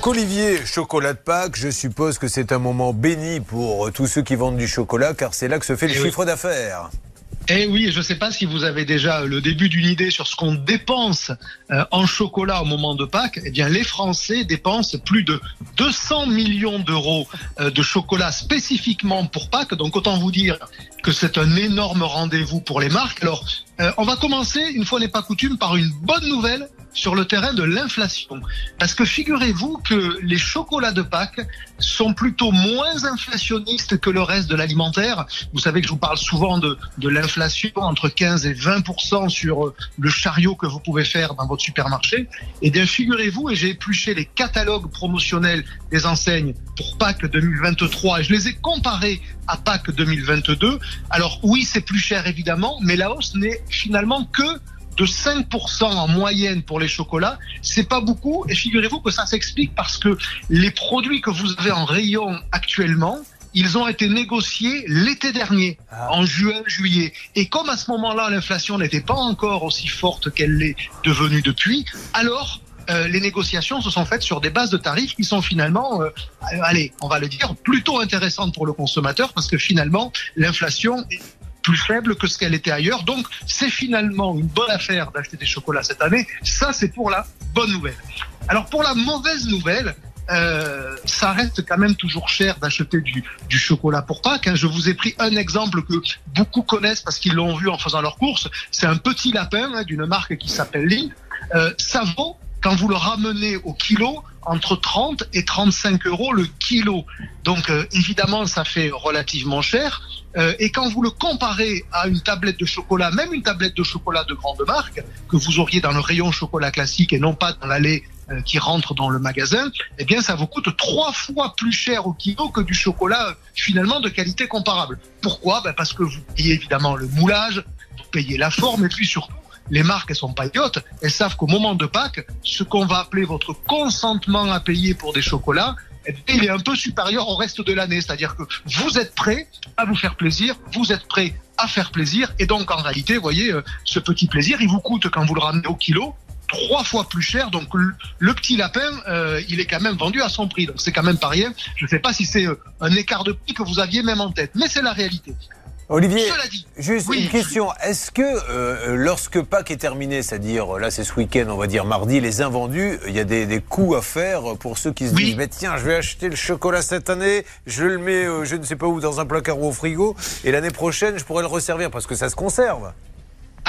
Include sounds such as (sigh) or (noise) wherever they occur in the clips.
Donc Olivier, chocolat de Pâques, je suppose que c'est un moment béni pour tous ceux qui vendent du chocolat, car c'est là que se fait le Eh oui. chiffre d'affaires. Eh oui, je ne sais pas si vous avez déjà le début d'une idée sur ce qu'on dépense euh, en chocolat au moment de Pâques. Eh bien, les Français dépensent plus de 200 millions d'euros euh, de chocolat spécifiquement pour Pâques. Donc, autant vous dire que c'est un énorme rendez-vous pour les marques. Alors, euh, on va commencer, une fois n'est pas coutume, par une bonne nouvelle sur le terrain de l'inflation. Parce que figurez-vous que les chocolats de Pâques sont plutôt moins inflationnistes que le reste de l'alimentaire. Vous savez que je vous parle souvent de, de l'inflation entre 15 et 20% sur euh, le chariot que vous pouvez faire dans votre supermarché. Et bien figurez-vous, et j'ai épluché les catalogues promotionnels des enseignes pour Pâques 2023 et je les ai comparés à Pâques 2022. Alors oui, c'est plus cher évidemment, mais la hausse n'est finalement que de 5% en moyenne pour les chocolats, c'est pas beaucoup. Et figurez-vous que ça s'explique parce que les produits que vous avez en rayon actuellement, ils ont été négociés l'été dernier, Ah. en juin, juillet. Et comme à ce moment-là, l'inflation n'était pas encore aussi forte qu'elle l'est devenue depuis, alors euh, les négociations se sont faites sur des bases de tarifs qui sont finalement, euh, allez, on va le dire, plutôt intéressantes pour le consommateur parce que finalement, l'inflation plus faible que ce qu'elle était ailleurs. Donc, c'est finalement une bonne affaire d'acheter des chocolats cette année. Ça, c'est pour la bonne nouvelle. Alors, pour la mauvaise nouvelle, euh, ça reste quand même toujours cher d'acheter du, chocolat pour Pâques. hein. Je vous ai pris un exemple que beaucoup connaissent parce qu'ils l'ont vu en faisant leurs courses. C'est un petit lapin hein, d'une marque qui s'appelle Lee. Euh, ça vaut, quand vous le ramenez au kilo, entre 30 et 35 euros le kilo. Donc euh, évidemment, ça fait relativement cher. Euh, et quand vous le comparez à une tablette de chocolat, même une tablette de chocolat de grande marque, que vous auriez dans le rayon chocolat classique et non pas dans l'allée euh, qui rentre dans le magasin, eh bien ça vous coûte trois fois plus cher au kilo que du chocolat finalement de qualité comparable. Pourquoi? Ben Parce que vous payez évidemment le moulage, vous payez la forme et puis surtout les marques, elles sont pas idiotes. Elles savent qu'au moment de Pâques, ce qu'on va appeler votre consentement à payer pour des chocolats, eh il est un peu supérieur au reste de l'année. C'est-à-dire que vous êtes prêt à vous faire plaisir, vous êtes prêt à faire plaisir. Et donc, en réalité, vous voyez, euh, ce petit plaisir, il vous coûte quand vous le ramenez au kilo trois fois plus cher. Donc, le, le petit lapin, euh, il est quand même vendu à son prix. Donc, c'est quand même pas rien. Je ne sais pas si c'est euh, un écart de prix que vous aviez même en tête, mais c'est la réalité. Olivier, juste Oui. une question. Est-ce que euh, lorsque Pâques est terminé, c'est-à-dire là c'est ce week-end, on va dire mardi, les invendus, il y a des, des coûts à faire pour ceux qui se Oui. disent mais tiens, je vais acheter le chocolat cette année, je le mets euh, je ne sais pas où dans un placard ou au frigo, et l'année prochaine je pourrais le resservir parce que ça se conserve.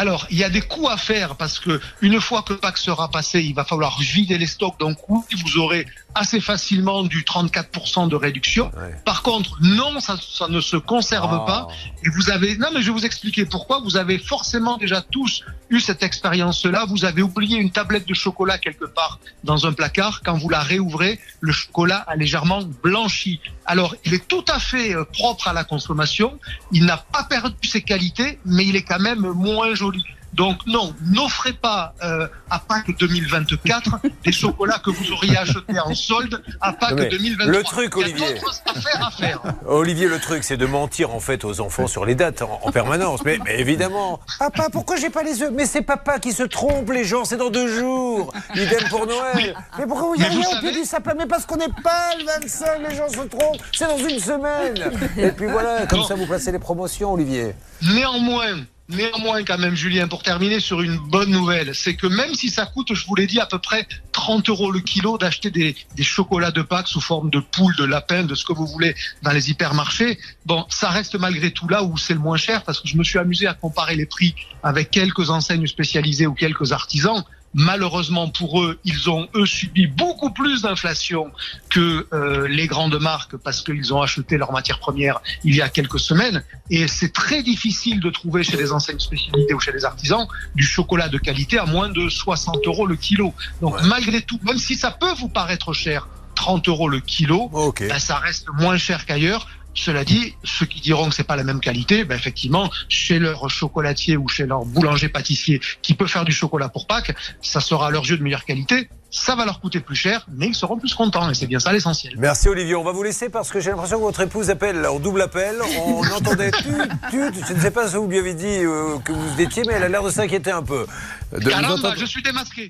Alors, il y a des coûts à faire parce que une fois que Pâques sera passé, il va falloir vider les stocks. Donc, oui, vous aurez assez facilement du 34% de réduction. Ouais. Par contre, non, ça, ça ne se conserve Ah. pas. Et vous avez, non, mais je vais vous expliquer pourquoi. Vous avez forcément déjà tous eu cette expérience-là. Vous avez oublié une tablette de chocolat quelque part dans un placard. Quand vous la réouvrez, le chocolat a légèrement blanchi. Alors, il est tout à fait euh, propre à la consommation. Il n'a pas perdu ses qualités, mais il est quand même moins joli. Donc non, n'offrez pas euh, à Pâques 2024 (laughs) des chocolats que vous auriez achetés en solde à Pâques Non, mais 2023. le truc, y Olivier. d'autres affaires à faire. (laughs) Olivier, le truc, c'est de mentir en fait aux enfants sur les dates en, en permanence. Mais, mais évidemment. Papa, pourquoi j'ai pas les œufs? Mais c'est papa qui se trompe, les gens, c'est dans deux jours. Idem pour Noël. Mais pourquoi vous rien au pied du sapin? Mais parce qu'on n'est pas le 25, les gens se trompent. C'est dans une semaine. Et puis voilà, comme ça vous placez les promotions, Olivier. Néanmoins, néanmoins quand même, Julien, pour terminer sur une bonne nouvelle, c'est que même si ça coûte, je vous l'ai dit, à peu près 30 euros le kilo d'acheter des, chocolats de Pâques sous forme de poule, de lapin, de ce que vous voulez dans les hypermarchés, bon, ça reste malgré tout là où c'est le moins cher parce que je me suis amusé à comparer les prix avec quelques enseignes spécialisées ou quelques artisans. Malheureusement pour eux, ils ont eux subi beaucoup plus d'inflation que euh, les grandes marques parce qu'ils ont acheté leurs matières premières il y a quelques semaines et c'est très difficile de trouver chez les enseignes spécialisées ou chez les artisans du chocolat de qualité à moins de 60 euros le kilo. Donc Ouais. malgré tout, même si ça peut vous paraître cher, 30 euros le kilo, ben, ça reste moins cher qu'ailleurs. Cela dit, ceux qui diront que c'est pas la même qualité, ben effectivement, chez leur chocolatier ou chez leur boulanger-pâtissier qui peut faire du chocolat pour Pâques, ça sera à leurs yeux de meilleure qualité. Ça va leur coûter plus cher, mais ils seront plus contents et c'est bien ça l'essentiel. Merci Olivier. On va vous laisser parce que j'ai l'impression que votre épouse appelle en double appel. On (laughs) entendait tut, tut. Je ne sais pas si vous lui avez dit euh, que vous étiez, mais elle a l'air de s'inquiéter un peu. De vous Caramba, entendre- je suis démasqué.